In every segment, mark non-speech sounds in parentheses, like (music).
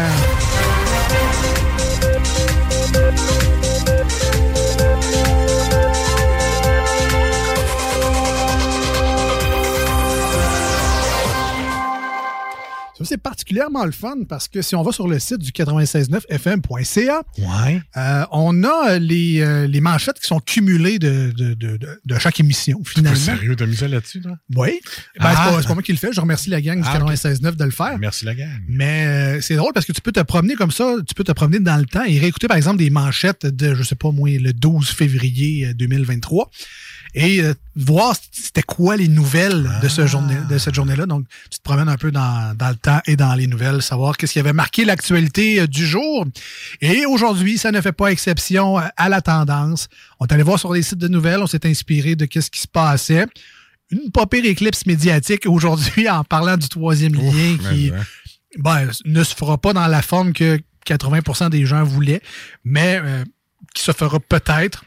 Ça, particulièrement le fun parce que si on va sur le site du 969fm.ca, Ouais. euh, on a les, euh, les manchettes qui sont cumulées de, de, de, de- chaque émission, finalement. sérieux, t'as mis ça là-dessus, toi? Oui. Ben, Ah. c'est pas, moi qui le fais. Je remercie la gang du Ah, ok. 96.9 de le faire. Merci la gang. Mais euh, c'est drôle parce que tu peux te promener comme ça, tu peux te promener dans le temps et réécouter par exemple des manchettes de, je sais pas moi, le 12 février euh, 2023 et euh, voir c'était quoi les nouvelles de, ce journée, de cette journée-là. Donc, tu te promènes un peu dans, dans le temps et dans les nouvelles, savoir qu'est-ce qui avait marqué l'actualité euh, du jour. Et aujourd'hui, ça ne fait pas exception euh, à la tendance. On est allé voir sur les sites de nouvelles, on s'est inspiré de qu'est-ce qui se passait. Une pas pire éclipse médiatique aujourd'hui (laughs) en parlant du troisième lien qui ben, ne se fera pas dans la forme que 80% des gens voulaient, mais euh, qui se fera peut-être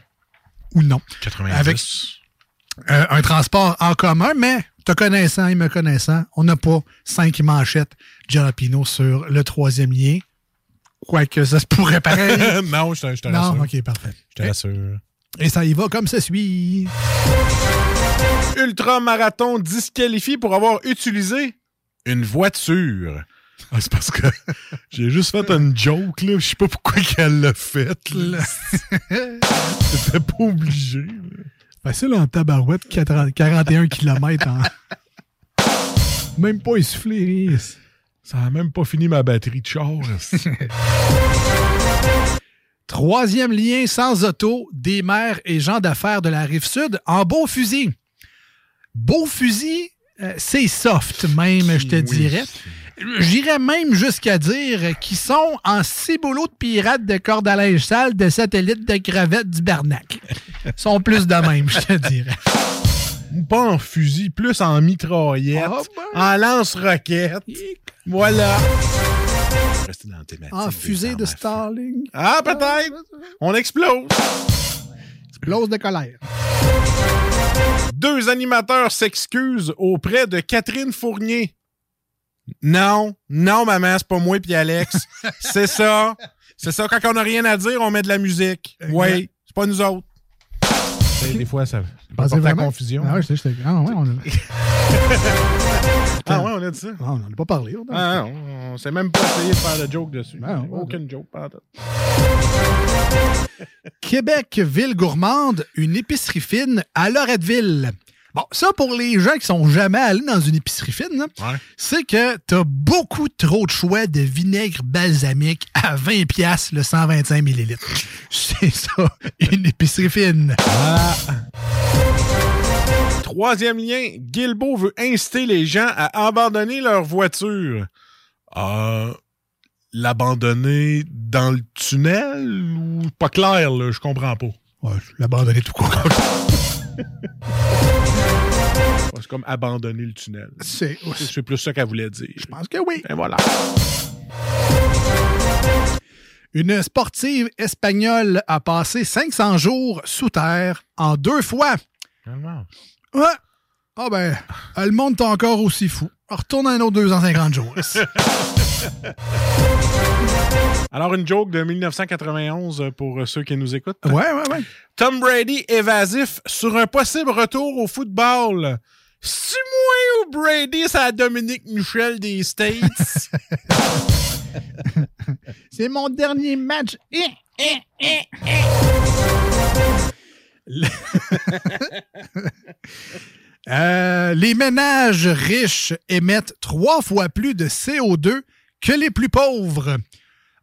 ou non. 90. Avec euh, un transport en commun, mais te connaissant et me connaissant, on n'a pas cinq manchettes Jalapino sur le troisième lien. Quoique ça se pourrait pareil. (laughs) non, je te, je te non, rassure. ok, parfait. Je te rassure. Et ça y va comme ça suit. Ultramarathon disqualifié pour avoir utilisé une voiture. Ah, c'est parce que (laughs) j'ai juste fait une joke, là. Je sais pas pourquoi qu'elle l'a faite, là. (laughs) C'était pas obligé. là. Facile en tabarouette, 40 41 km en... (laughs) Même pas essoufflé. Ça a même pas fini ma batterie de char. (laughs) Troisième lien sans auto des maires et gens d'affaires de la rive sud en beau fusil. Beau fusil, euh, c'est soft même, je te Oui. dirais. J'irais même jusqu'à dire qu'ils sont en ciboulot de pirates de corde à linge sale de satellites de crevettes du Bernac. Ils sont plus de même, je te dirais. pas en fusil, plus en mitraillette, ben. en lance-roquette. Voilà. Rester dans la thématique En fusée de. Starling. Ah, peut-être. On explose. Explose de colère. Deux animateurs s'excusent auprès de Catherine Fournier. Non, non, maman, c'est pas moi puis Alex. (laughs) c'est ça. C'est ça. Quand on n'a rien à dire, on met de la musique. Oui, c'est pas nous autres. Des fois, ça (laughs) porte la confusion. Ah ouais, j'étais- ah ouais, on a- Ah ouais, on a dit ça. Ah, on n'en a pas parlé. on Ah non, on s'est même pas essayé de faire de joke dessus. Ben non, Aucune joke, pas. Québec, ville gourmande, une épicerie fine à Loretteville. Bon, ça, pour les gens qui sont jamais allés dans une épicerie fine, Ouais. c'est que t'as beaucoup trop de choix de vinaigre balsamique à 20 pièces le 125 ml. (laughs) C'est ça, une épicerie fine. Troisième lien, Guilbeault veut inciter les gens à abandonner leur voiture. Euh, L'abandonner dans le tunnel ou pas clair, là, je comprends pas. Ouais, l'abandonner tout court. (laughs) (laughs) C'est comme abandonner le tunnel. C'est, C'est plus ça qu'elle voulait dire. je pense que oui. Et voilà. Une sportive espagnole a passé 500 jours sous terre en deux fois. Ouais. Ah ben, le monde est encore aussi fou. Retourne un autre 250 jours. (laughs) Alors, une joke de 1991 pour ceux qui nous écoutent. ouais, ouais, ouais. Tom Brady évasif sur un possible retour au football. C'est moi ou Brady, c'est la Dominique Michel des States? (laughs) C'est mon dernier match. (laughs) Euh, les ménages riches émettent trois fois plus de CO2 que les plus pauvres.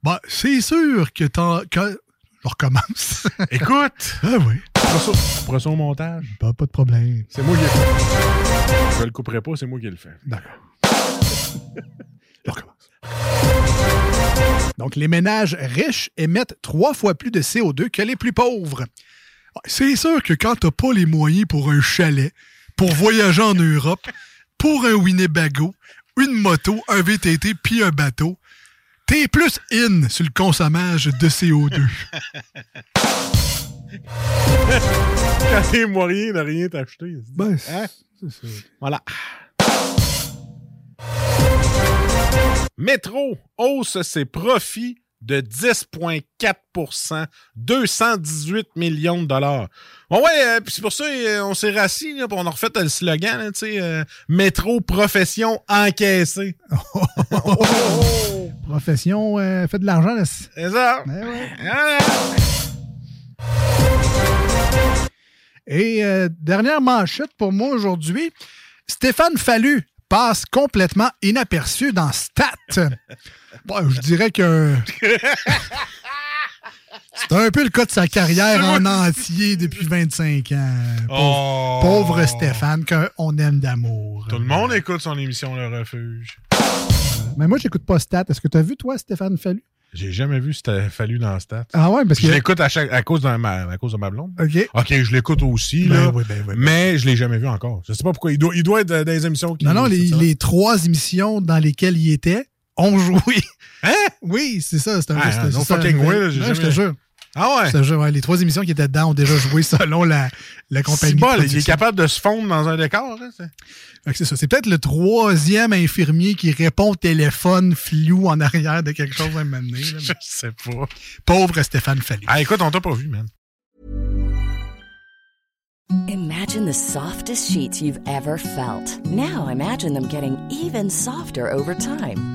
Bon, c'est sûr que t'en... que- Je recommence. (laughs) Écoute, ah oui. après ça, au montage, Pas, pas de problème. c'est moi qui le fais. Je le couperai pas, c'est moi qui le fais. D'accord. Je recommence. Donc, les ménages riches émettent trois fois plus de CO2 que les plus pauvres. C'est sûr que quand t'as pas les moyens pour un chalet, pour voyager en Europe, pour un Winnebago, une moto, un VTT puis un bateau, t'es plus in sur le consommage de CO2. (laughs) Quand t'es moyen de rien t'acheter. Ben, Hein? c'est ça. Voilà. Métro hausse ses profits de 10,4% 218 millions de dollars. Bon, ouais, euh, puis c'est pour ça euh, on s'est rassis, là, puis on a refait le slogan, tu sais, euh, Métro profession encaissée. (laughs) Profession, euh, fait de l'argent. C'est ça. Ouais. Ah, Et euh, dernière manchette pour moi aujourd'hui, Stéphane Fallu passe complètement inaperçu dans Stat. (laughs) Bon, je dirais que c'est un peu le cas de sa carrière en entier depuis 25 ans. Pauvre, Oh. pauvre Stéphane, qu'on aime d'amour. Tout le monde écoute son émission Le Refuge. Mais moi, j'écoute pas Stat. Est-ce que tu as vu, toi, Stéphane Fallu? J'ai jamais vu c'était fallu dans Stats. Ah ouais, parce Je que... l'écoute à, chaque, à, cause de ma, à cause de ma blonde. OK. OK, je l'écoute aussi, Ben là. oui, ben oui, ben mais je l'ai jamais vu encore. Je sais pas pourquoi. Il doit, il doit être dans des émissions qui. Non, non, les, les trois émissions dans lesquelles il était ont joué. Hein? Oui, c'est ça. C'est un Ah, c'est- no c'est ça, fucking j'ai Ouais, Je te jure. Ah ouais? Les trois émissions qui étaient dedans ont déjà joué selon la, la compagnie. C'est bon, il est capable de se fondre dans un décor. Là, c'est- ça. C'est peut-être le troisième infirmier qui répond au téléphone flou en arrière de quelque chose à un moment donné, là. (laughs) Je sais pas. Pauvre Stéphane Fallu. Ah, écoute, on t'a pas vu, man. Imagine the softest sheets you've ever felt. Now imagine them getting even softer over time.